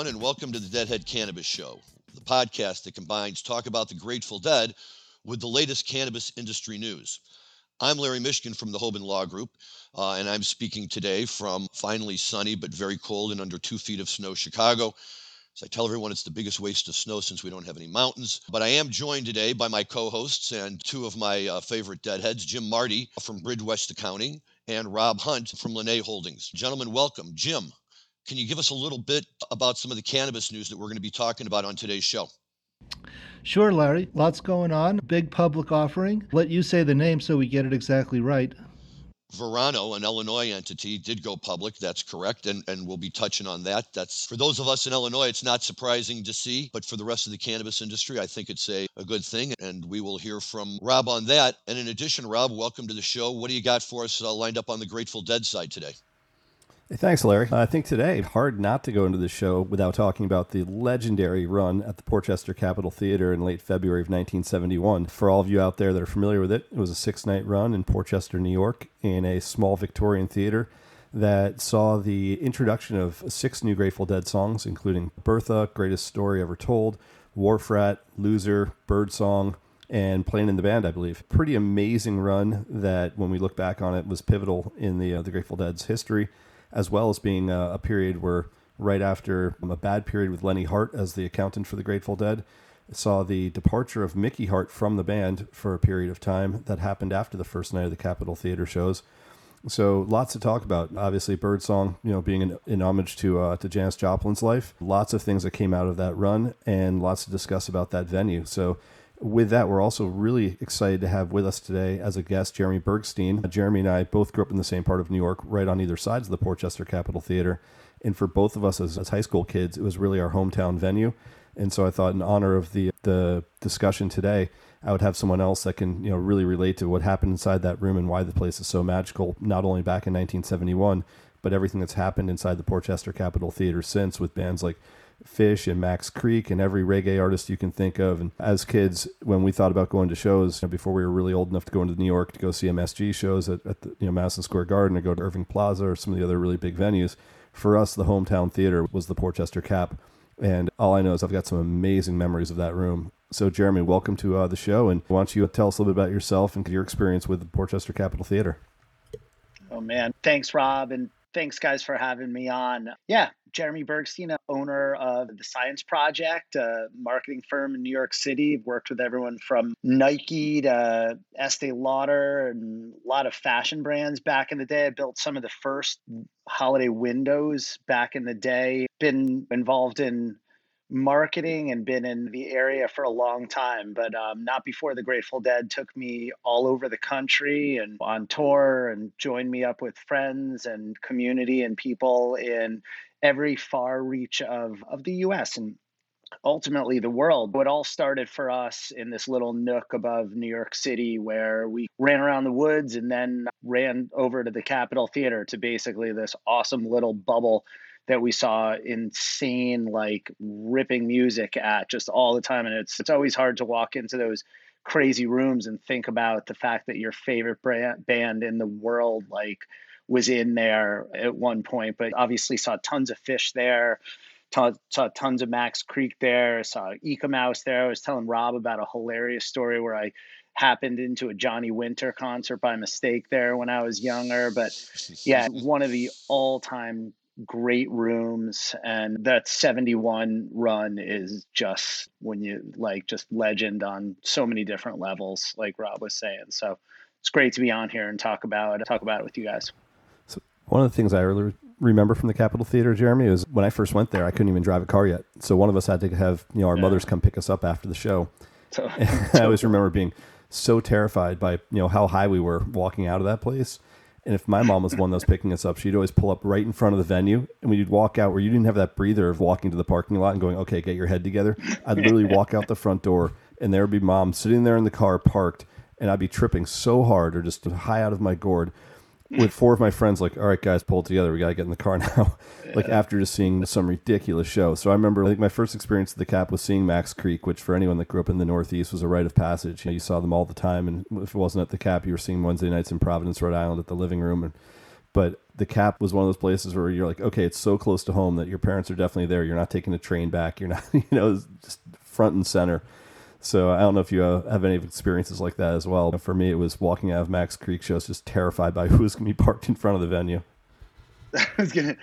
Everyone, and welcome to the Deadhead Cannabis Show, the podcast that combines talk about the Grateful Dead with the latest cannabis industry news. I'm Larry Mishkin from the Hoban Law Group, uh, and I'm speaking today from finally sunny but very cold and under two feet of snow Chicago. As I tell everyone, it's the biggest waste of snow since we don't have any mountains. But I am joined today by my co hosts and two of my uh, favorite deadheads Jim Marty from Bridge West Accounting and Rob Hunt from Lene Holdings. Gentlemen, welcome. Jim, can you give us a little bit about some of the cannabis news that we're going to be talking about on today's show? Sure, Larry. Lots going on. Big public offering. Let you say the name so we get it exactly right. Verano, an Illinois entity, did go public. That's correct. And, and we'll be touching on that. That's for those of us in Illinois, it's not surprising to see, but for the rest of the cannabis industry, I think it's a, a good thing. And we will hear from Rob on that. And in addition, Rob, welcome to the show. What do you got for us uh, lined up on the Grateful Dead side today? Thanks, Larry. I think today, hard not to go into the show without talking about the legendary run at the Portchester Capitol Theater in late February of 1971. For all of you out there that are familiar with it, it was a six night run in Portchester, New York, in a small Victorian theater that saw the introduction of six new Grateful Dead songs, including Bertha, Greatest Story Ever Told, Wharf Rat, Loser, Birdsong, and playing in the band, I believe. Pretty amazing run that, when we look back on it, was pivotal in the uh, the Grateful Dead's history as well as being a, a period where right after a bad period with Lenny Hart as the accountant for the Grateful Dead, saw the departure of Mickey Hart from the band for a period of time that happened after the first night of the Capitol Theater shows. So lots to talk about. Obviously, Birdsong, you know, being in homage to uh, to Janis Joplin's life. Lots of things that came out of that run, and lots to discuss about that venue. So with that, we're also really excited to have with us today as a guest Jeremy Bergstein. Uh, Jeremy and I both grew up in the same part of New York, right on either sides of the Portchester Capitol Theater. And for both of us as, as high school kids, it was really our hometown venue. And so I thought, in honor of the the discussion today, I would have someone else that can you know really relate to what happened inside that room and why the place is so magical. Not only back in 1971, but everything that's happened inside the Portchester Capitol Theater since, with bands like Phish and Max Creek and every reggae artist you can think of. And as kids, when we thought about going to shows, you know, before we were really old enough to go into New York to go see MSG shows at, at the, you know Madison Square Garden or go to Irving Plaza or some of the other really big venues, for us the hometown theater was the Portchester Cap. And all I know is I've got some amazing memories of that room. So, Jeremy, welcome to uh, the show. And why don't you tell us a little bit about yourself and your experience with the Portchester Capitol Theater? Oh, man. Thanks, Rob. And thanks, guys, for having me on. Yeah, Jeremy Bergstein, owner of the Science Project, a marketing firm in New York City. I've worked with everyone from Nike to Estee Lauder and a lot of fashion brands back in the day. I built some of the first holiday windows back in the day. Been involved in marketing and been in the area for a long time, but um, not before the Grateful Dead took me all over the country and on tour and joined me up with friends and community and people in every far reach of, of the US and ultimately the world. What all started for us in this little nook above New York City where we ran around the woods and then ran over to the Capitol Theater to basically this awesome little bubble that we saw insane like ripping music at just all the time. And it's it's always hard to walk into those crazy rooms and think about the fact that your favorite brand, band in the world like was in there at one point. But obviously saw tons of Phish there saw, saw tons of max creek there saw Eek-A-Mouse there. I was telling rob about a hilarious story where i happened into a johnny winter concert by mistake there when i was younger. But yeah one of the all-time great rooms and that 71 run is just when you like just legend on so many different levels like rob was saying. So it's great to be on here and talk about talk about it with you guys. So one of the things i really remember from the capitol theater jeremy is when i first went there i couldn't even drive a car yet. So one of us had to have you know our yeah. mothers come pick us up after the show. So, i always remember being so terrified by you know how high we were walking out of that place and if my mom was one that was picking us up, she'd always pull up right in front of the venue. And when you'd walk out where you didn't have that breather of walking to the parking lot and going, okay, get your head together, I'd literally walk out the front door and there would be mom sitting there in the car parked. And I'd be tripping so hard or just high out of my gourd with four of my friends like all right guys pull it together we gotta get in the car now yeah. like after just seeing some ridiculous show so i remember like my first experience at the cap was seeing max creek which for anyone that grew up in the northeast was a rite of passage you, know, you saw them all the time and if it wasn't at the cap you were seeing wednesday nights in providence rhode island at the living room and but the cap was one of those places where you're like, okay, it's so close to home that your parents are definitely there. You're not taking a train back. You're not, you know, just front and center. So I don't know if you uh, have any experiences like that as well. For me, it was walking out of Max Creek shows, just terrified by who was going to be parked in front of the venue. I was gonna,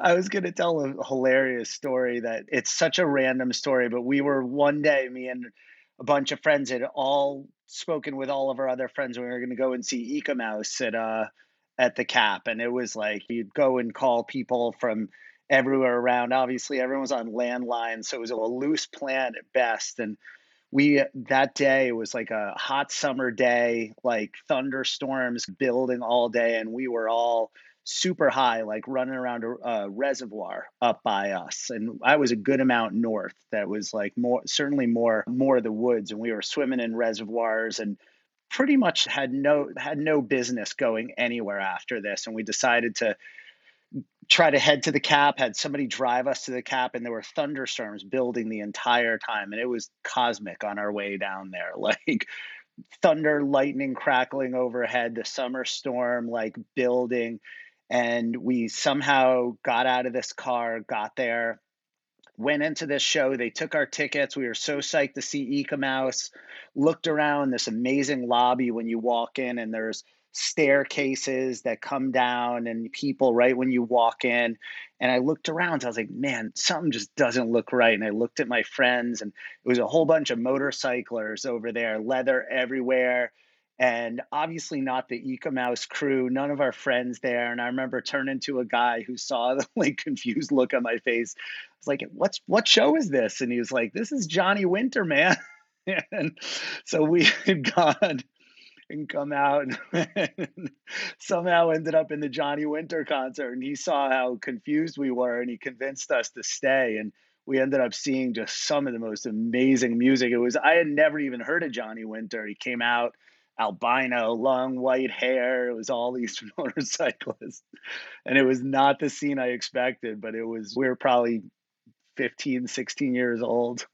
I was gonna tell a hilarious story that it's such a random story, but we were one day, me and a bunch of friends had all spoken with all of our other friends. We were going to go and see Eek-A-Mouse at uh at the Cap, and it was like you'd go and call people from everywhere around. Obviously, everyone was on landlines, so it was a loose plan at best. And we that day it was like a hot summer day, like thunderstorms building all day, and we were all super high, like running around a, a, reservoir up by us. And I was a good amount north. That was like more, certainly more, more of the woods. And we were swimming in reservoirs and pretty much had no had no business going anywhere after this. And we decided to try to head to the cap had somebody drive us to the cap and there were thunderstorms building the entire time and it was cosmic on our way down there. Like thunder lightning crackling overhead the summer storm like building and we somehow got out of this car got there went into this show. They took our tickets. We were so psyched to see Eek-A-Mouse looked around this amazing lobby when you walk in and there's staircases that come down and people right when you walk in. And I looked around, so I was like, man, something just doesn't look right. And I looked at my friends, and it was a whole bunch of motorcyclers over there, leather everywhere. And obviously not the Eek-A-Mouse crew, none of our friends there. And I remember turning to a guy who saw the like confused look on my face. I was like, What's what show is this? And he was like, This is Johnny Winter, man. and so we had gone and come out and somehow ended up in the Johnny Winter concert. And he saw how confused we were and he convinced us to stay. And we ended up seeing just some of the most amazing music. It was, I had never even heard of Johnny Winter. He came out albino, long white hair. It was all these motorcyclists. And it was not the scene I expected, but it was, we were probably 15, 16 years old.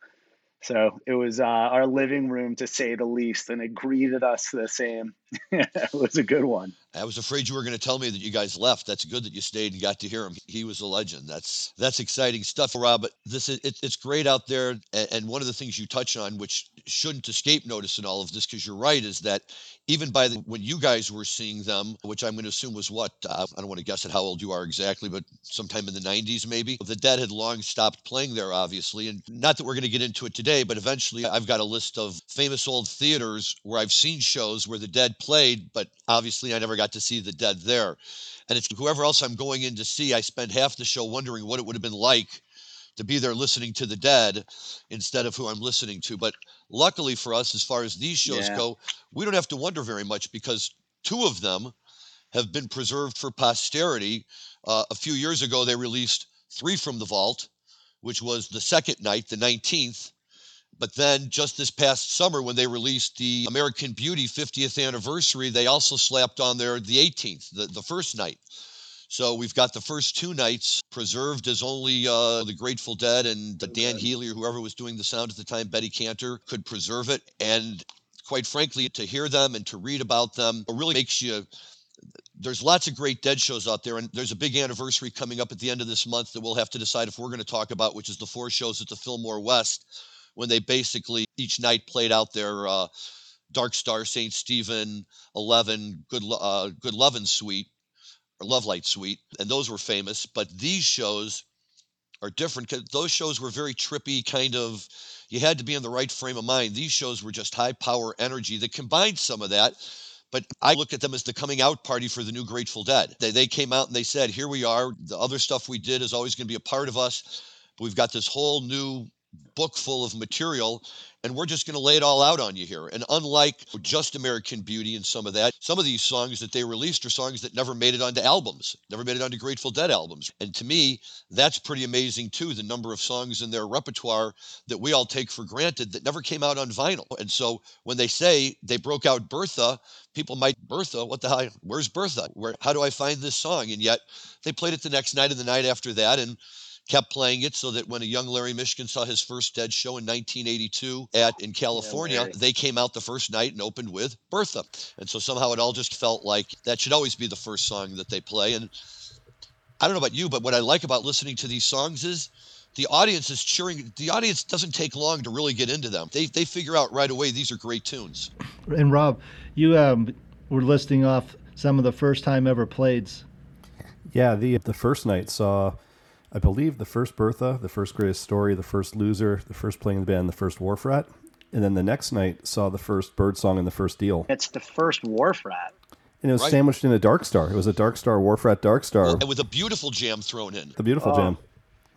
So it was uh, our living room, to say the least, and it greeted us the same. it was a good one. I was afraid you were going to tell me that you guys left. That's good that you stayed and got to hear him. He was a legend. That's that's exciting stuff, Rob. But this is it, it's great out there. And, and one of the things you touch on, which shouldn't escape notice in all of this, because you're right, is that even by the, when you guys were seeing them, which I'm going to assume was what uh, I don't want to guess at how old you are exactly, but sometime in the 90s maybe. The Dead had long stopped playing there, obviously, and not that we're going to get into it today, but eventually I've got a list of famous old theaters where I've seen shows where the Dead played, but obviously I never got got to see the dead there. And it's whoever else I'm going in to see, I spend half the show wondering what it would have been like to be there listening to the dead instead of who I'm listening to. But luckily for us, as far as these shows yeah. go, we don't have to wonder very much because two of them have been preserved for posterity. Uh, a few years ago, they released Three from the Vault, which was the second night, the 19th, but then just this past summer, when they released the American Beauty 50th anniversary, they also slapped on there the 18th, the, the first night. So we've got the first two nights preserved as only uh, the Grateful Dead and the Dan Healy or whoever was doing the sound at the time, Betty Cantor, could preserve it. And quite frankly, to hear them and to read about them really makes you. There's lots of great dead shows out there, and there's a big anniversary coming up at the end of this month that we'll have to decide if we're going to talk about, which is the four shows at the Fillmore West when they basically each night played out their uh, Dark Star, St. Stephen, 11, Good, uh, Good Lovin' Suite, or Love Light Suite, and those were famous. But these shows are different because those shows were very trippy, kind of, you had to be in the right frame of mind. These shows were just high power energy that combined some of that. But I look at them as the coming out party for the new Grateful Dead. They, they came out and they said, here we are. The other stuff we did is always going to be a part of us. But we've got this whole new book full of material and we're just going to lay it all out on you here. And unlike just American Beauty and some of that, some of these songs that they released are songs that never made it onto albums, never made it onto Grateful Dead albums. And to me, that's pretty amazing too, the number of songs in their repertoire that we all take for granted that never came out on vinyl. And so when they say they broke out Bertha, people might, Bertha, what the hell? Where's Bertha? Where, how do I find this song? And yet they played it the next night and the night after that. And kept playing it so that when a young Larry Mishkin saw his first Dead show in 1982 at in California, Larry. they came out the first night and opened with Bertha. And so somehow it all just felt like that should always be the first song that they play. And I don't know about you, but what I like about listening to these songs is the audience is cheering. The audience doesn't take long to really get into them. They, they figure out right away these are great tunes. And Rob, you um, were listing off some of the first time ever playeds. Yeah, the the first night saw, I believe, the first Bertha, the first Greatest Story, the first Loser, the first Playing the Band, the first Wharf Rat, and then the next night saw the first Bird Song and the first Deal. It's the first Wharf Rat. And it was Right. sandwiched in a Dark Star. It was a Dark Star Wharf Rat Dark Star. And with a beautiful jam thrown in. The beautiful Oh. jam.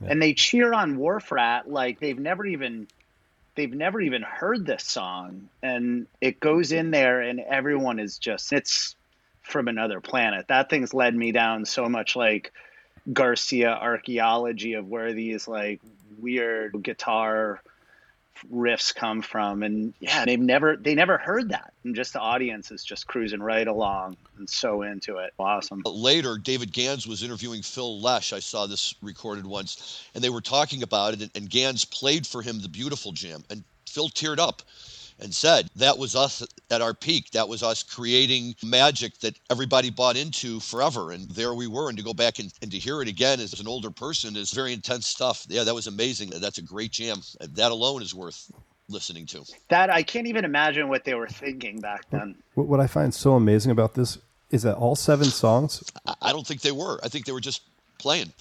and they cheer on Wharf Rat like they've never even they've never even heard this song and it goes in there and everyone is just it's from another planet that thing's led me down so much like garcia archaeology of where these like weird guitar riffs come from. And yeah they've never they never heard that. And just the audience is just cruising right along and so into it. Awesome. Later, David Gans was interviewing Phil Lesh. I saw this recorded once, and they were talking about it. And, and Gans played for him the beautiful jam, and Phil teared up and said that was us at our peak. That was us creating magic that everybody bought into forever. And there we were. And to go back and, and to hear it again as an older person is very intense stuff. Yeah, that was amazing. That's a great jam. That alone is worth listening to. that i can't even imagine what they were thinking back then What, what I find so amazing about this is that all seven songs, I- I don't think they were. I think they were just playing,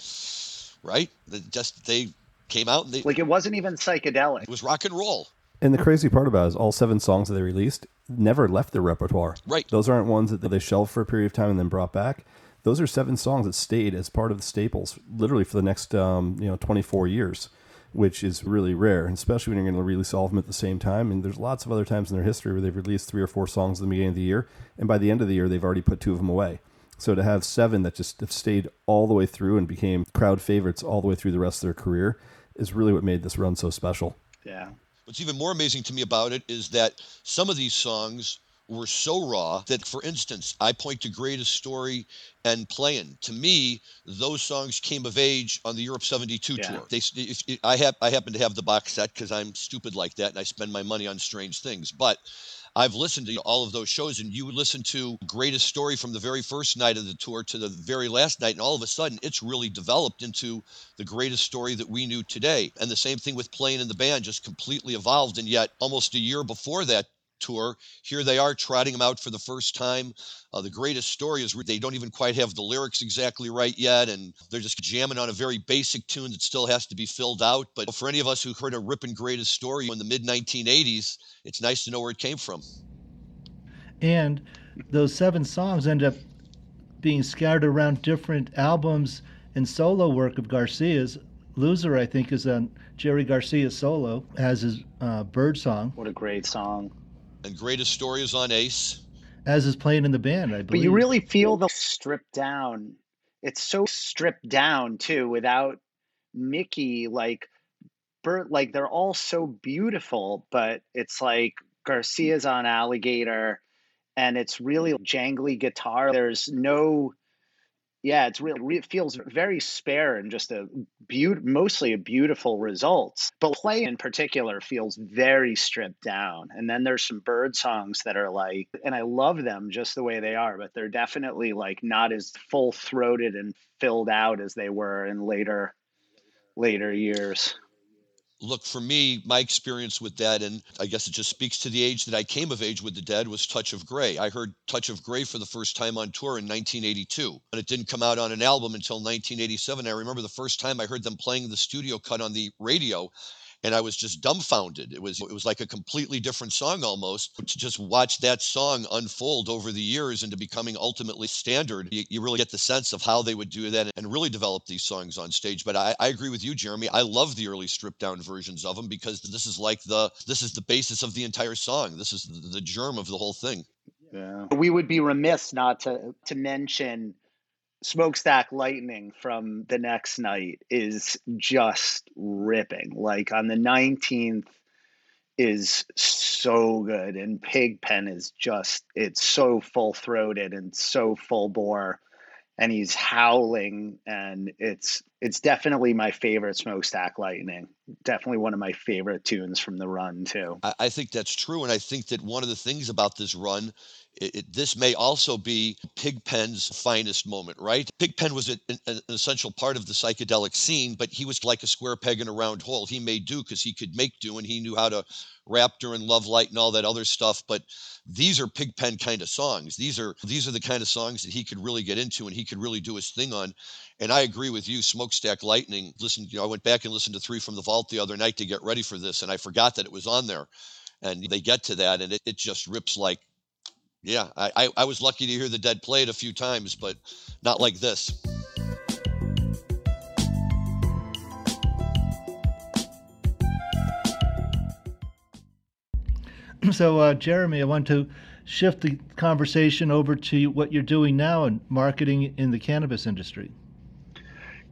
right? They just they came out and they, Like it wasn't even psychedelic. it was rock and roll. And the crazy part about it is all seven songs that they released never left their repertoire. Right. Those aren't ones that they shelved for a period of time and then brought back. Those are seven songs that stayed as part of the staples, literally for the next um, you know 24 years, which is really rare, especially when you're going to release all of them at the same time. And there's lots of other times in their history where they've released three or four songs at the beginning of the year, and by the end of the year they've already put two of them away. So to have seven that just have stayed all the way through and became crowd favorites all the way through the rest of their career is really what made this run so special. Yeah. What's even more amazing to me about it is that some of these songs were so raw that, for instance, I point to Greatest Story and Playing. To me, those songs came of age on the Europe 72 Yeah. tour. They, if, if- I, have, I happen to have the box set because I'm stupid like that and I spend my money on strange things. But I've listened to all of those shows, and you listen to Greatest Story from the very first night of the tour to the very last night, and all of a sudden, it's really developed into the greatest story that we knew today. And the same thing with playing in the band, just completely evolved. And yet, almost a year before that tour, here they are trotting them out for the first time. Uh, the greatest story is they don't even quite have the lyrics exactly right yet, and they're just jamming on a very basic tune that still has to be filled out. But for any of us who heard a ripping greatest story in the mid 1980s, it's nice to know where it came from. And those seven songs end up being scattered around different albums and solo work of Garcia's. Loser, I think, is on Jerry Garcia solo, as his uh, Bird Song, What a great song. And greatest story is on Ace. as is playing in the band, I believe. But you really feel the stripped down. It's so stripped down too without Mickey like Bert like they're all so beautiful, but it's like Garcia's on Alligator and it's really jangly guitar. There's no yeah, it's really it feels very spare and just a beaut mostly a beautiful results. But play in particular feels very stripped down. And then there's some bird songs that are like and I love them just the way they are, but they're definitely like not as full throated and filled out as they were in later later years. Look for me my experience with that and i guess it just speaks to the age that i came of age with the dead was touch of gray i heard touch of gray for the first time on tour in 1982 and it didn't come out on an album until 1987 i remember the first time i heard them playing the studio cut on the radio and I was just dumbfounded. It was it was like a completely different song almost. To just watch that song unfold over the years into becoming ultimately standard, you, you really get the sense of how they would do that and really develop these songs on stage. But I, I agree with you, Jeremy. I love the early stripped down versions of them because this is like the this is the basis of the entire song. This is the, the germ of the whole thing. Yeah. We would be remiss not to to mention Smokestack Lightning from the next night is just ripping. Like on the 19th is so good and Pigpen is just it's so full-throated and so full bore and he's howling and it's it's definitely my favorite smokestack lightning definitely one of my favorite tunes from the run too I, I think that's true and i think that one of the things about this run it, it, this may also be Pigpen's finest moment, right? Pigpen was a, an, an, essential part of the psychedelic scene, but he was like a square peg in a round hole. He made do because he could make do and he knew how to Raptor and Love Light and all that other stuff. But these are Pigpen kind of songs. These are these are the kind of songs that he could really get into and he could really do his thing on. And I agree with you, Smokestack Lightning. Listen, you know, I went back and listened to Three from the Vault the other night to get ready for this, and I forgot that it was on there. And they get to that, and it, it just rips like yeah, I, I, I was lucky to hear the Dead play it a few times, but not like this. So, uh, Jeremy, I want to shift the conversation over to what you're doing now in marketing in the cannabis industry.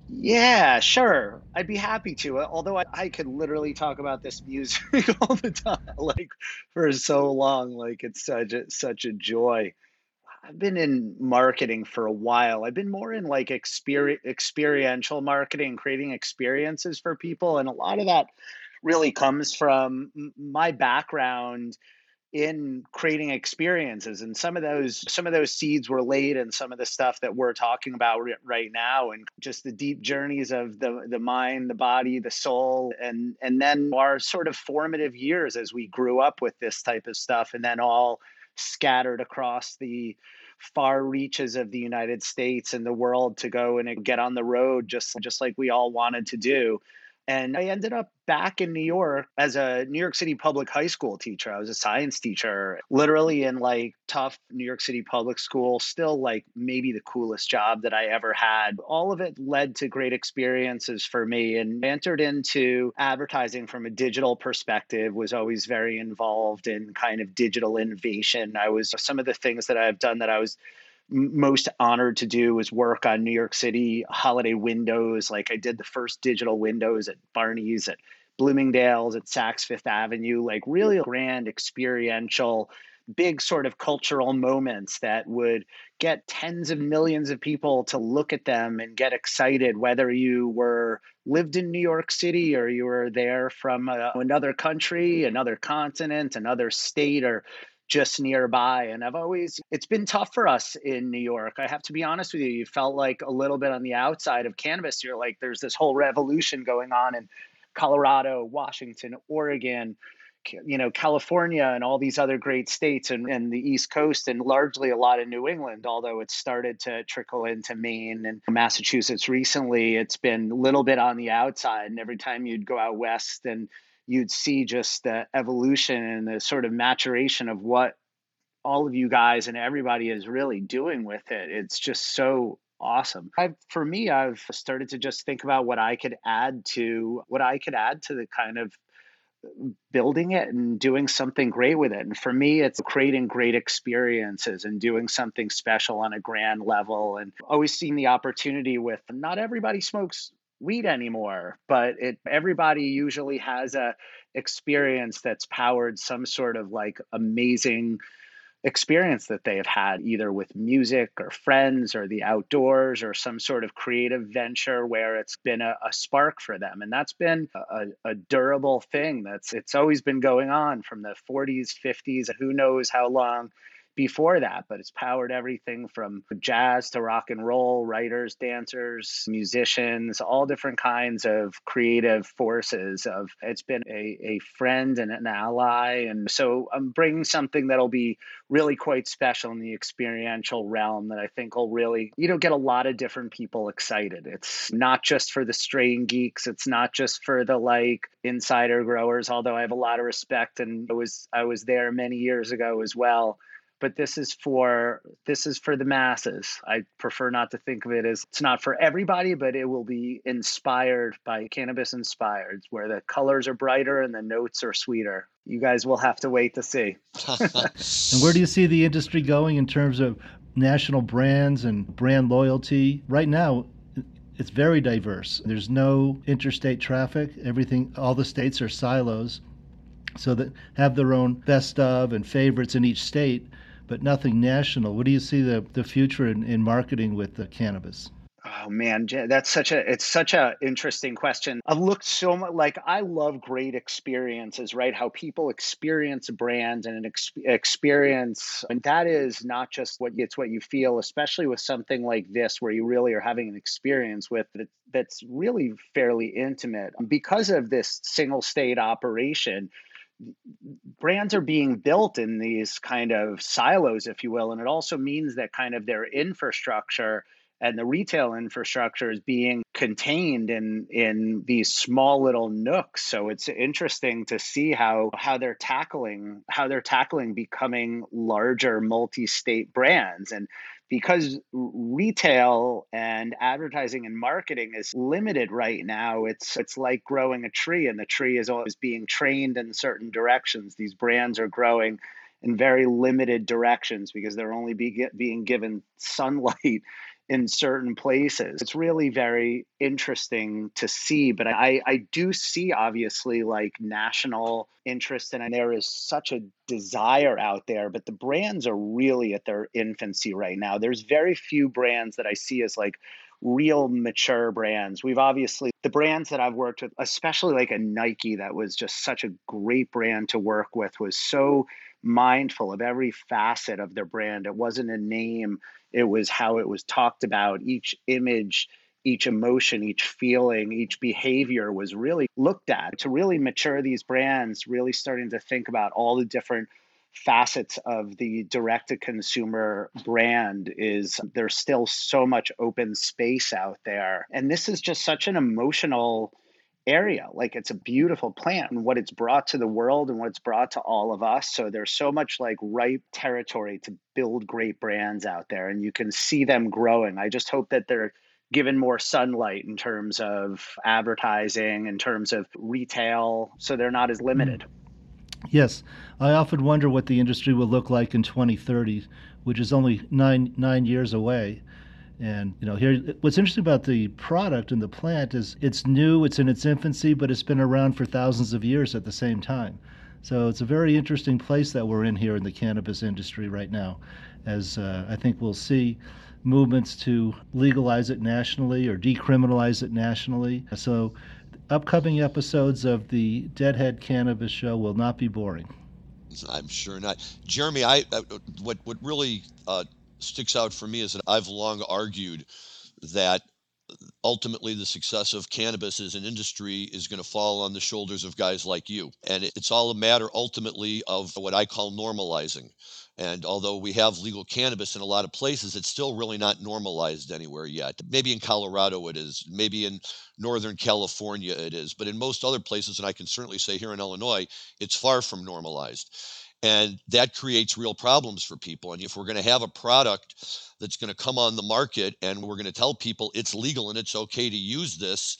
Yeah, sure. I'd be happy to. Uh, although I, I could literally talk about this music all the time, like for so long. Like it's such a such a joy. I've been in marketing for a while. I've been more in like experience experiential marketing, creating experiences for people, and a lot of that really comes from my background in creating experiences. And some of those some of those seeds were laid in some of the stuff that we're talking about right now and just the deep journeys of the the mind the body the soul and and then our sort of formative years as we grew up with this type of stuff and then all scattered across the far reaches of the United States and the world to go and get on the road just just like we all wanted to do and I ended up back in New York as a New York City public high school teacher. I was a science teacher, literally in like tough New York City public school, still like maybe the coolest job that I ever had. All of it led to great experiences for me and entered into advertising from a digital perspective, was always very involved in kind of digital innovation. I was some of the things that I've done that I was most honored to do was work on New York City holiday windows. Like I did the first digital windows at Barney's, at Bloomingdale's, at Saks Fifth Avenue, like really grand experiential, big sort of cultural moments that would get tens of millions of people to look at them and get excited, whether you were lived in New York City or you were there from uh, another country, another continent, another state, or just nearby. And I've always, it's been tough for us in New York. I have to be honest with you. You felt like a little bit on the outside of cannabis. You're like, there's this whole revolution going on in Colorado, Washington, Oregon, you know, California, and all these other great states and, and the East Coast, and largely a lot in New England, although it's started to trickle into Maine and Massachusetts recently. It's been a little bit on the outside. And every time you'd go out west and you'd see just the evolution and the sort of maturation of what all of you guys and everybody is really doing with it. It's just so awesome. I've, for me, I've started to just think about what I could add to what I could add to the kind of building it and doing something great with it. And for me, it's creating great experiences and doing something special on a grand level. And always seeing the opportunity with not everybody smokes weed anymore but it everybody usually has a experience that's powered some sort of like amazing experience that they have had either with music or friends or the outdoors or some sort of creative venture where it's been a, a spark for them and that's been a, a, durable thing that's it's always been going on from the 40s 50s who knows how long before that, but it's powered everything from jazz to rock and roll, writers, dancers, musicians, all different kinds of creative forces of it's been a, a friend and an ally. And so I'm bringing something that'll be really quite special in the experiential realm that I think will really, you know, get a lot of different people excited. It's not just for the strain geeks. It's not just for the like insider growers, although I have a lot of respect and I was I was there many years ago as well but this is for this is for the masses. I prefer not to think of it as it's not for everybody, but it will be inspired by cannabis inspired, where the colors are brighter and the notes are sweeter. You guys will have to wait to see. and where do you see the industry going in terms of national brands and brand loyalty? Right now, it's very diverse. There's no interstate traffic. Everything, all the states are silos so that have their own best of and favorites in each state but nothing national. What do you see the, the future in, in marketing with the cannabis? Oh man, that's such a it's such a interesting question. I've looked so much like I love great experiences, right? How people experience a brand and an ex- experience, and that is not just what it's what you feel, especially with something like this where you really are having an experience with it that's really fairly intimate because of this single state operation brands are being built in these kind of silos if you will and it also means that kind of their infrastructure and the retail infrastructure is being contained in in these small little nooks. So it's interesting to see how how they're tackling how they're tackling becoming larger multi-state brands. And because retail and advertising and marketing is limited right now it's it's like growing a tree and the tree is always being trained in certain directions. These brands are growing in very limited directions because they're only be, being given sunlight in certain places. It's really very interesting to see, but I, I do see obviously like national interest and there is such a desire out there, but the brands are really at their infancy right now. There's very few brands that I see as like real mature brands. We've obviously the brands that I've worked with, especially like a Nike that was just such a great brand to work with was so mindful of every facet of their brand. It wasn't a name, it was how it was talked about. Each image, each emotion, each feeling, each behavior was really looked at to really mature these brands, really starting to think about all the different facets of the direct to consumer brand is there's still so much open space out there and this is just such an emotional area. Like it's a beautiful plant and what it's brought to the world and what it's brought to all of us. So there's so much like ripe territory to build great brands out there and you can see them growing. I just hope that they're given more sunlight in terms of advertising, in terms of retail, so they're not as hmm. limited. Yes, I often wonder what the industry will look like in 2030, which is only nine nine years away. And you know, here what's interesting about the product and the plant is it's new, it's in its infancy, but it's been around for thousands of years at the same time. So it's a very interesting place that we're in here in the cannabis industry right now, as uh, I think we'll see movements to legalize it nationally or decriminalize it nationally. So upcoming episodes of the Deadhead Cannabis Show will not be boring. I'm sure not. Jeremy, I, I what what really uh, sticks out for me is that I've long argued that ultimately the success of cannabis as an industry is going to fall on the shoulders of guys like you. And it's all a matter ultimately of what I call normalizing. And although we have legal cannabis in a lot of places, it's still really not normalized anywhere yet. Maybe in Colorado it is, maybe in Northern California it is, but in most other places, and I can certainly say here in Illinois, it's far from normalized. And that creates real problems for people. And if we're going to have a product that's going to come on the market and we're going to tell people it's legal and it's okay to use this,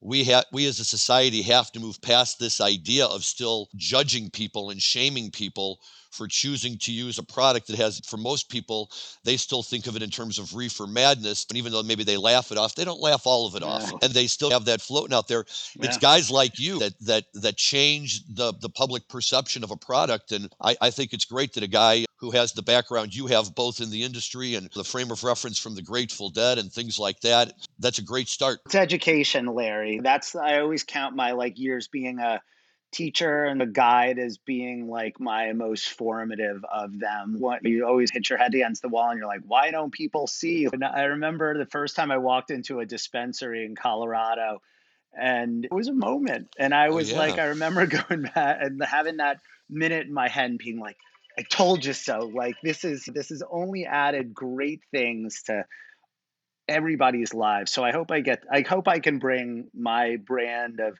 we have we as a society have to move past this idea of still judging people and shaming people for choosing to use a product that has, for most people, they still think of it in terms of reefer madness. And even though maybe they laugh it off, they don't laugh all of it yeah. off. And they still have that floating out there. Yeah. It's guys like you that that that change the the public perception of a product. And I, I think it's great that a guy who has the background you have both in the industry and the frame of reference from the Grateful Dead and things like that. That's a great start. It's education, Larry. That's I always count my like years being a teacher and the guide as being like my most formative of them. What you always hit your head against the wall and you're like, why don't people see? And I remember the first time I walked into a dispensary in Colorado and it was a moment. And I oh, was oh, yeah. like, I remember going back and having that minute in my head and being like, I told you so. Like this is this has only added great things to everybody's lives. So I hope I get I hope I can bring my brand of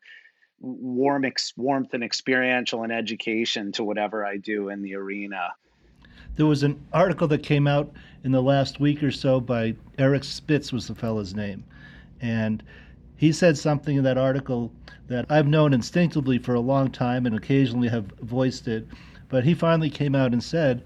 warm ex- warmth and experiential and education to whatever I do in the arena. There was an article that came out in the last week or so by Eric Spitz was the fellow's name, and he said something in that article that I've known instinctively for a long time and occasionally have voiced it, but he finally came out and said,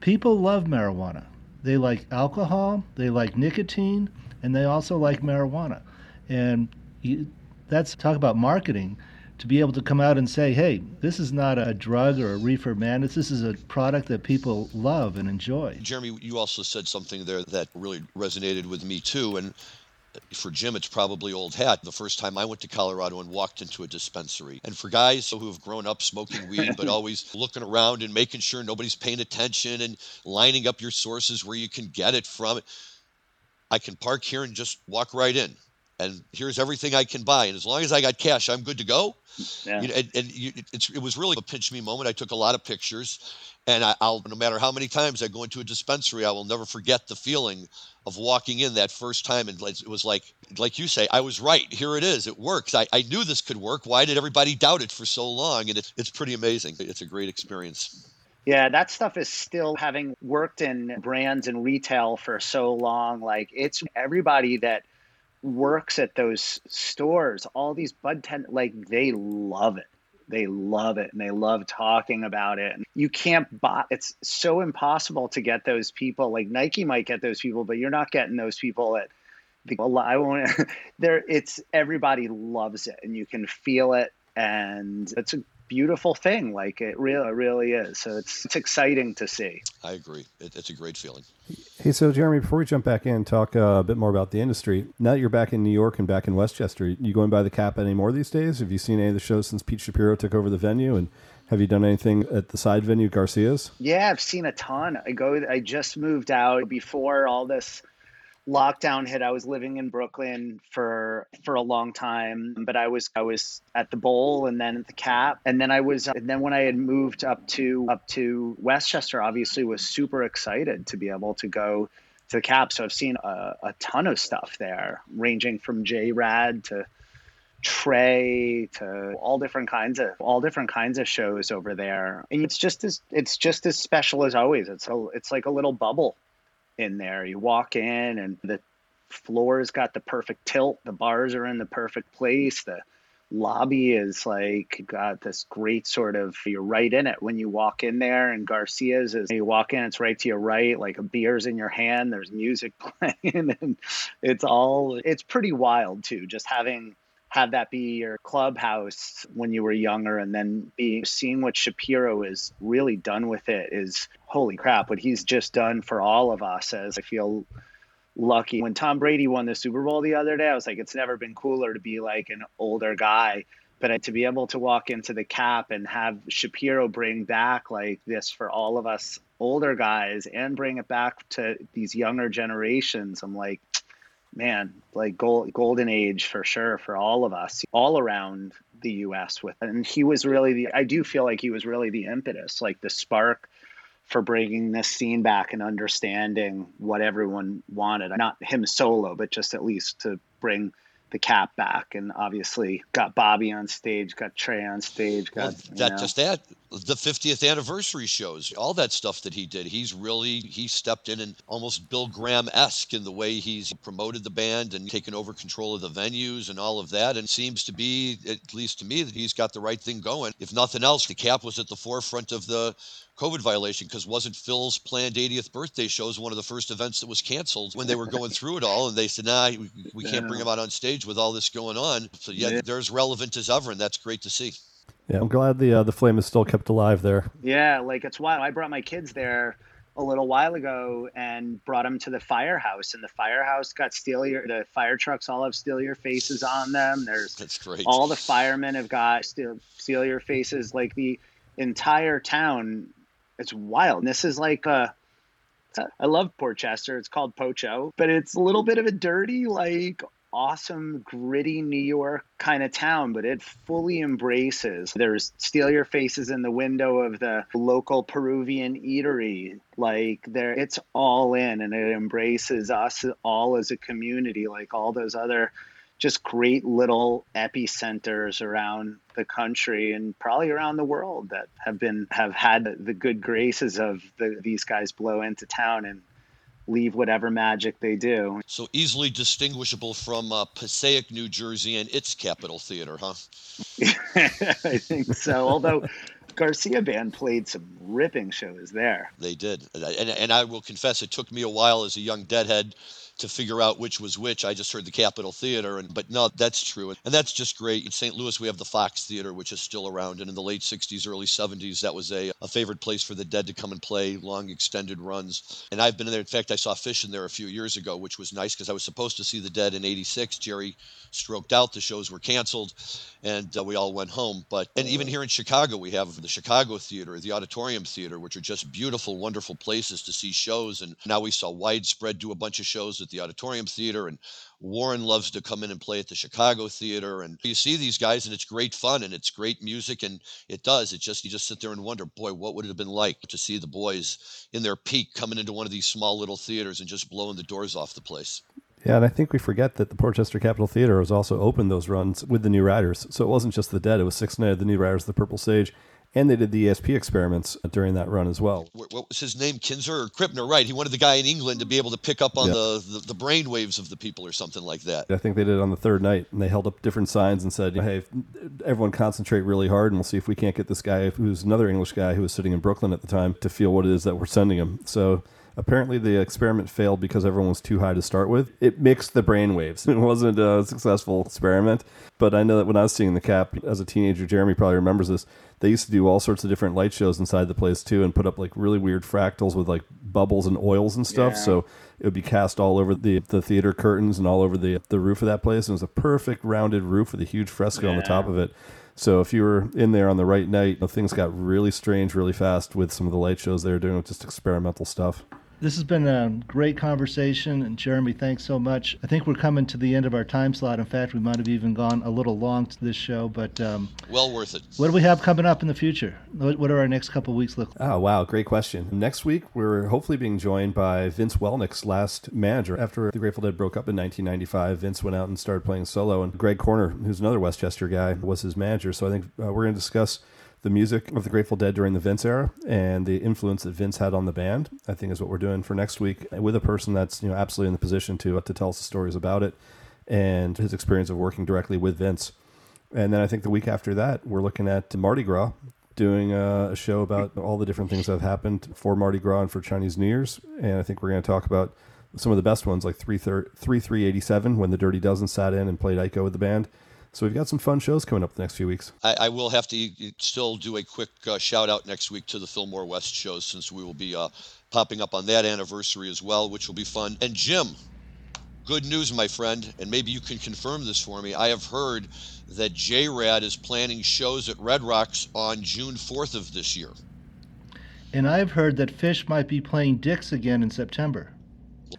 people love marijuana. They like alcohol, they like nicotine, and they also like marijuana. And he, that's talk about marketing to be able to come out and say, hey, this is not a drug or a reefer madness. This is a product that people love and enjoy. Jeremy, you also said something there that really resonated with me too. And for Jim, it's probably old hat. The first time I went to Colorado and walked into a dispensary. And for guys who have grown up smoking weed, but always looking around and making sure nobody's paying attention and lining up your sources where you can get it from, I can park here and just walk right in. And here's everything I can buy. And as long as I got cash, I'm good to go. Yeah. You know, and, and you, it was really a pinch me moment. I took a lot of pictures and I, will no matter how many times I go into a dispensary, I will never forget the feeling of walking in that first time. And it was like, like you say, I was right. Here it is. It works. I, I knew this could work. Why did everybody doubt it for so long? And it, it's pretty amazing. It's a great experience. Yeah, that stuff is still having worked in brands and retail for so long. Like it's everybody that works at those stores, all these bud tent, like they love it they love it and they love talking about it. You can't buy it's so impossible to get those people. Like Nike might get those people, but you're not getting those people at the I won't there it's everybody loves it and you can feel it and it's a beautiful thing. Like it really, really is. So it's it's exciting to see. I agree. It, it's a great feeling. Hey, so Jeremy, before we jump back in, talk uh, a bit more about the industry. Now that you're back in New York and back in Westchester, you going by the cap anymore these days? Have you seen any of the shows since Pete Shapiro took over the venue? And have you done anything at the side venue, Garcia's? Yeah, I've seen a ton. I go. I just moved out before all this lockdown hit, I was living in Brooklyn for for a long time, but I was I was at the bowl and then at the cap, and then I was and then when I had moved up to up to Westchester, obviously was super excited to be able to go to the cap. So I've seen a, a ton of stuff there, ranging from JRAD to Trey to all different kinds of all different kinds of shows over there. And it's just as it's just as special as always. It's a, it's like a little bubble in there. You walk in and the floor's got the perfect tilt, the bars are in the perfect place, the lobby is like got this great sort of you're right in it when you walk in there. And garcia's is you walk in it's right to your right like a beer's in your hand. There's music playing and it's all it's pretty wild too just having have that be your clubhouse when you were younger and then being seeing what Shapiro has really done with it is holy crap what he's just done for all of us as I feel lucky. When Tom Brady won the Super Bowl the other day I was like it's never been cooler to be like an older guy. But to be able to walk into the cap and have Shapiro bring back like this for all of us older guys and bring it back to these younger generations I'm like man, like gold, golden age for sure for all of us, all around the U.S. With and he was really the. I do feel like he was really the impetus, like the spark for bringing this scene back and understanding what everyone wanted. Not him solo, but just at least to bring the cap back and obviously got Bobby on stage, got Trey on stage, got well, that know. just that the 50th anniversary shows, all that stuff that he did. He's really he stepped in and almost Bill Graham esque in the way he's promoted the band and taken over control of the venues and all of that. And seems to be, at least to me, that he's got the right thing going. If nothing else, the cap was at the forefront of the COVID violation because wasn't Phil's planned 80th birthday shows one of the first events that was canceled when they were going through it all, and they said, "Nah, we, we can't bring him out on stage with all this going on." So yeah, yeah. they're as relevant as ever, and that's great to see. Yeah, I'm glad the uh, the flame is still kept alive there. Yeah, like it's wild. I brought my kids there a little while ago and brought them to the firehouse, and the firehouse got steal your the fire trucks all have steal your faces on them. There's that's great. All the firemen have got steal steal your faces. Like the entire town it's wild. And this is like a, I love Portchester. It's called Pocho, but it's a little bit of a dirty, like awesome, gritty New York kind of town, but it fully embraces. There's steal your faces in the window of the local Peruvian eatery. Like there, it's all in, and it embraces us all as a community, like all those other just great little epicenters around the country and probably around the world that have been have had the good graces of the, these guys blow into town and leave whatever magic they do. So easily distinguishable from uh, Passaic, New Jersey, and its Capitol Theater, huh? I think so. Although Garcia Band played some ripping shows there. They did, and and I will confess, it took me a while as a young deadhead to figure out which was which. I just heard the Capitol Theater, and but no, that's true, and that's just great. In St. Louis, we have the Fox Theater, which is still around, and in the late '60s, early '70s, that was a, a favorite place for the Dead to come and play long extended runs. And I've been in there. In fact, I saw Phish in there a few years ago, which was nice because I was supposed to see the Dead in '86. Jerry stroked out. The shows were canceled, and uh, we all went home. But and even here in Chicago, we have the Chicago Theater, the Auditorium Theater, which are just beautiful, wonderful places to see shows. And now we saw Widespread do a bunch of shows at the Auditorium Theater, and Warren loves to come in and play at the Chicago Theater. And you see these guys, and it's great fun and it's great music, and it does. It just you just sit there and wonder, boy, what would it have been like to see the boys in their peak coming into one of these small little theaters and just blowing the doors off the place. Yeah, and I think we forget that the Portchester Capitol Theater was also open those runs with the New Riders. So it wasn't just the Dead; it was Six Night, of the New Riders, the Purple Sage, and they did the ESP experiments during that run as well. What, what was his name? Kinzer or Krippner? Right. He wanted the guy in England to be able to pick up on the, the, the brain waves of the people or something like that. I think they did it on the third night, and they held up different signs and said, "Hey, everyone concentrate really hard, and we'll see if we can't get this guy, who's another English guy who was sitting in Brooklyn at the time, to feel what it is that we're sending him." So Apparently, the experiment failed because everyone was too high to start with. It mixed the brain waves. It wasn't a successful experiment. But I know that when I was seeing the cap as a teenager, Jeremy probably remembers this. They used to do all sorts of different light shows inside the place too, and put up like really weird fractals with like bubbles and oils and stuff. Yeah. So it would be cast all over the the theater curtains and all over the the roof of that place. And it was a perfect rounded roof with a huge fresco yeah. on the top of it. So if you were in there on the right night, things got really strange really fast with some of the light shows they were doing with just experimental stuff. This has been a great conversation, and Jeremy, thanks so much. I think we're coming to the end of our time slot. In fact, we might have even gone a little long to this show, but um, well worth it. What do we have coming up in the future? What, what are our next couple weeks look like? Oh, wow, great question. Next week, we're hopefully being joined by Vince Welnick's last manager. After the Grateful Dead broke up in 1995, Vince went out and started playing solo, and Greg Corner, who's another Westchester guy, was his manager. So I think uh, we're going to discuss the music of the Grateful Dead during the Vince era and the influence that Vince had on the band. I think is what we're doing for next week with a person that's you know absolutely in the position to uh, to tell us the stories about it and his experience of working directly with Vince. And then I think the week after that, we're looking at Mardi Gras, doing uh, a, show about all the different things that have happened for Mardi Gras and for Chinese New Year's. And I think we're going to talk about some of the best ones, like 3387, when the Dirty Dozen sat in and played Iko with the band. So we've got some fun shows coming up the next few weeks. I, I will have to still do a quick uh, shout out next week to the Fillmore West shows since we will be uh, popping up on that anniversary as well, which will be fun. And Jim, good news, my friend, and maybe you can confirm this for me. I have heard that JRAD is planning shows at Red Rocks on June 4th of this year. And I've heard that Phish might be playing Dick's again in September.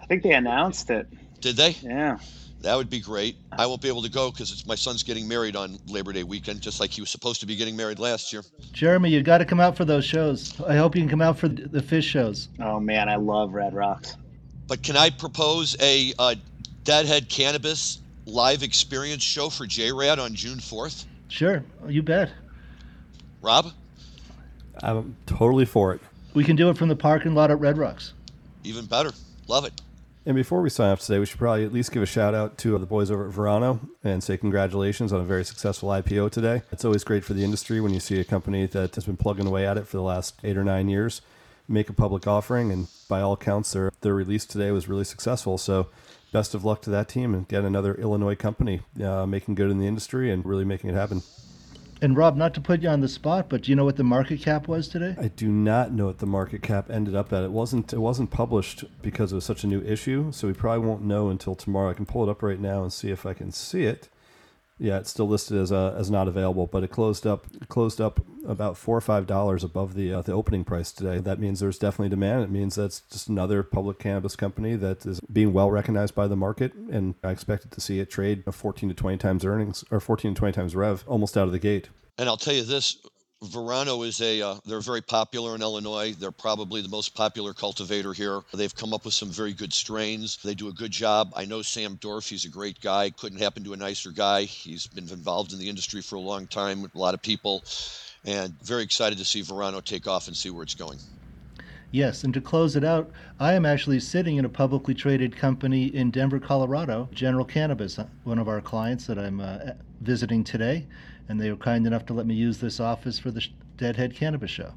I think they announced it. Did they? Yeah. That would be great. I won't be able to go because it's my son's getting married on Labor Day weekend, just like he was supposed to be getting married last year. Jeremy, you've got to come out for those shows. I hope you can come out for the Phish shows. Oh man, I love Red Rocks. But can I propose a, a Deadhead Cannabis live experience show for JRAD on June 4th? Sure, you bet. Rob? I'm totally for it. We can do it from the parking lot at Red Rocks. Even better. Love it. And before we sign off today, we should probably at least give a shout out to the boys over at Verano and say congratulations on a very successful IPO today. It's always great for the industry when you see a company that has been plugging away at it for the last eight or nine years make a public offering. And by all accounts, their, their release today was really successful. So best of luck to that team and get another Illinois company uh, making good in the industry and really making it happen. And Rob, not to put you on the spot, but do you know what the market cap was today? I do not know what the market cap ended up at. It wasn't it wasn't published because it was such a new issue, so we probably won't know until tomorrow. I can pull it up right now and see if I can see it. Yeah, it's still listed as uh, as not available, but it closed up closed up about four or five dollars above the uh, the opening price today. That means there's definitely demand. It means that's just another public cannabis company that is being well recognized by the market, and I expected to see it trade 14 to 20 times earnings or 14 to 20 times rev almost out of the gate. And I'll tell you this: Verano is a uh, they're very popular in Illinois. They're probably the most popular cultivator here. They've come up with some very good strains. They do a good job. I know Sam Dorf. He's a great guy. Couldn't happen to a nicer guy. He's been involved in the industry for a long time with a lot of people, and very excited to see Verano take off and see where it's going. Yes, and to close it out, I am actually sitting in a publicly traded company in Denver, Colorado, General Cannabis, one of our clients that I'm uh, visiting today and they were kind enough to let me use this office for the Deadhead Cannabis Show.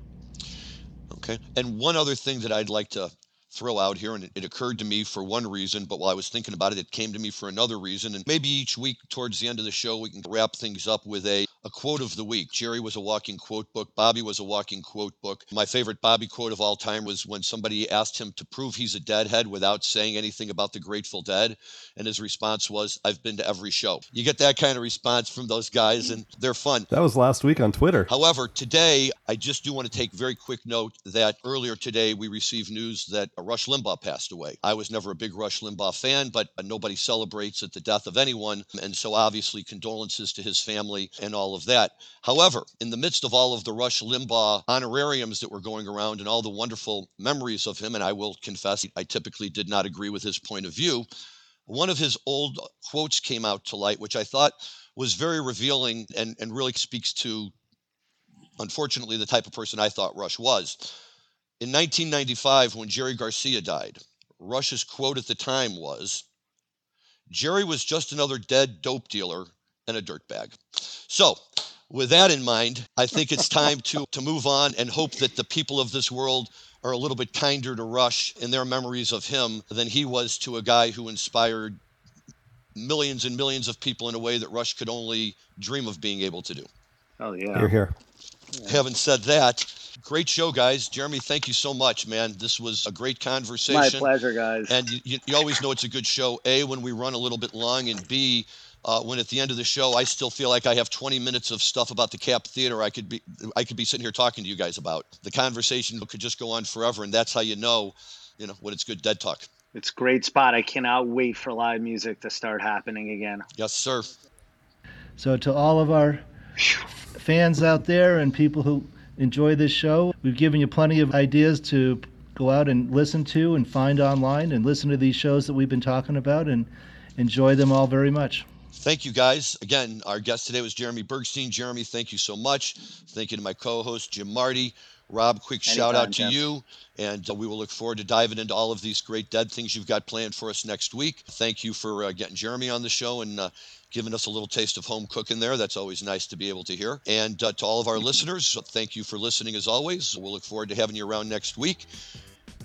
Okay. And one other thing that I'd like to throw out here, and it, occurred to me for one reason, but while I was thinking about it, it came to me for another reason. And maybe each week towards the end of the show, we can wrap things up with a a quote of the week. Jerry was a walking quote book. Bobby was a walking quote book. My favorite Bobby quote of all time was when somebody asked him to prove he's a deadhead without saying anything about the Grateful Dead. And his response was, I've been to every show. You get that kind of response from those guys, and they're fun. That was last week on Twitter. However, today, I just do want to take very quick note that earlier today we received news that Rush Limbaugh passed away. I was never a big Rush Limbaugh fan, but nobody celebrates at the death of anyone. And so, obviously, condolences to his family and all of that. However, in the midst of all of the Rush Limbaugh honorariums that were going around and all the wonderful memories of him, and I will confess, I typically did not agree with his point of view. One of his old quotes came out to light, which I thought was very revealing and, and really speaks to, unfortunately, the type of person I thought Rush was. In 1995, when Jerry Garcia died, Rush's quote at the time was Jerry was just another dead dope dealer and a dirtbag. So, with that in mind, I think it's time to, to move on and hope that the people of this world are a little bit kinder to Rush in their memories of him than he was to a guy who inspired millions and millions of people in a way that Rush could only dream of being able to do. Oh, yeah. You're here, here. Having said that, great show, guys. Jeremy, thank you so much, man. This was a great conversation. My pleasure, guys. And you, you, you always know it's a good show, A, when we run a little bit long, and B, uh, when at the end of the show I still feel like I have 20 minutes of stuff about the Cap Theater I could be I could be sitting here talking to you guys about. The conversation could just go on forever, and that's how you know, you know, when it's good dead talk. It's great spot. I cannot wait for live music to start happening again. Yes, sir. So to all of our fans out there and people who enjoy this show, we've given you plenty of ideas to go out and listen to and find online and listen to these shows that we've been talking about and enjoy them all very much. Thank you, guys. Again, our guest today was Jeremy Bergstein. Jeremy, thank you so much. Thank you to my co host, Jim Marty. Rob, quick Anytime, shout out to Jim. you. And uh, we will look forward to diving into all of these great dead things you've got planned for us next week. Thank you for uh, getting Jeremy on the show and uh, giving us a little taste of home cooking there. That's always nice to be able to hear. And uh, to all of our listeners, thank you for listening as always. We'll look forward to having you around next week.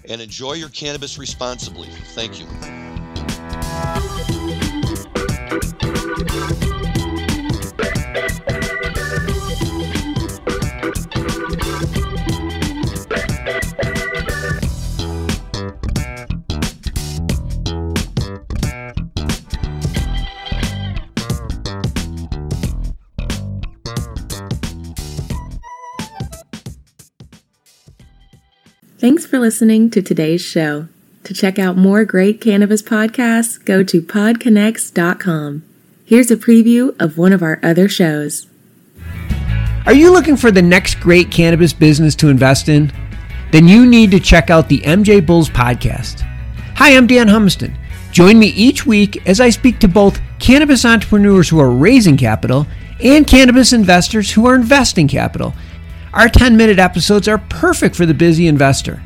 And enjoy your cannabis responsibly. Thank you. Thanks for listening to today's show. To check out more great cannabis podcasts, go to podconnects.com. Here's a preview of one of our other shows. Are you looking for the next great cannabis business to invest in? Then you need to check out the MJ Bulls podcast. Hi, I'm Dan Humiston. Join me each week as I speak to both cannabis entrepreneurs who are raising capital and cannabis investors who are investing capital. Our 10 minute episodes are perfect for the busy investor.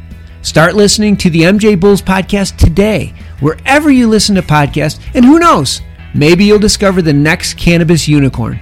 Start listening to the MJ Bulls podcast today, wherever you listen to podcasts, and who knows, maybe you'll discover the next cannabis unicorn.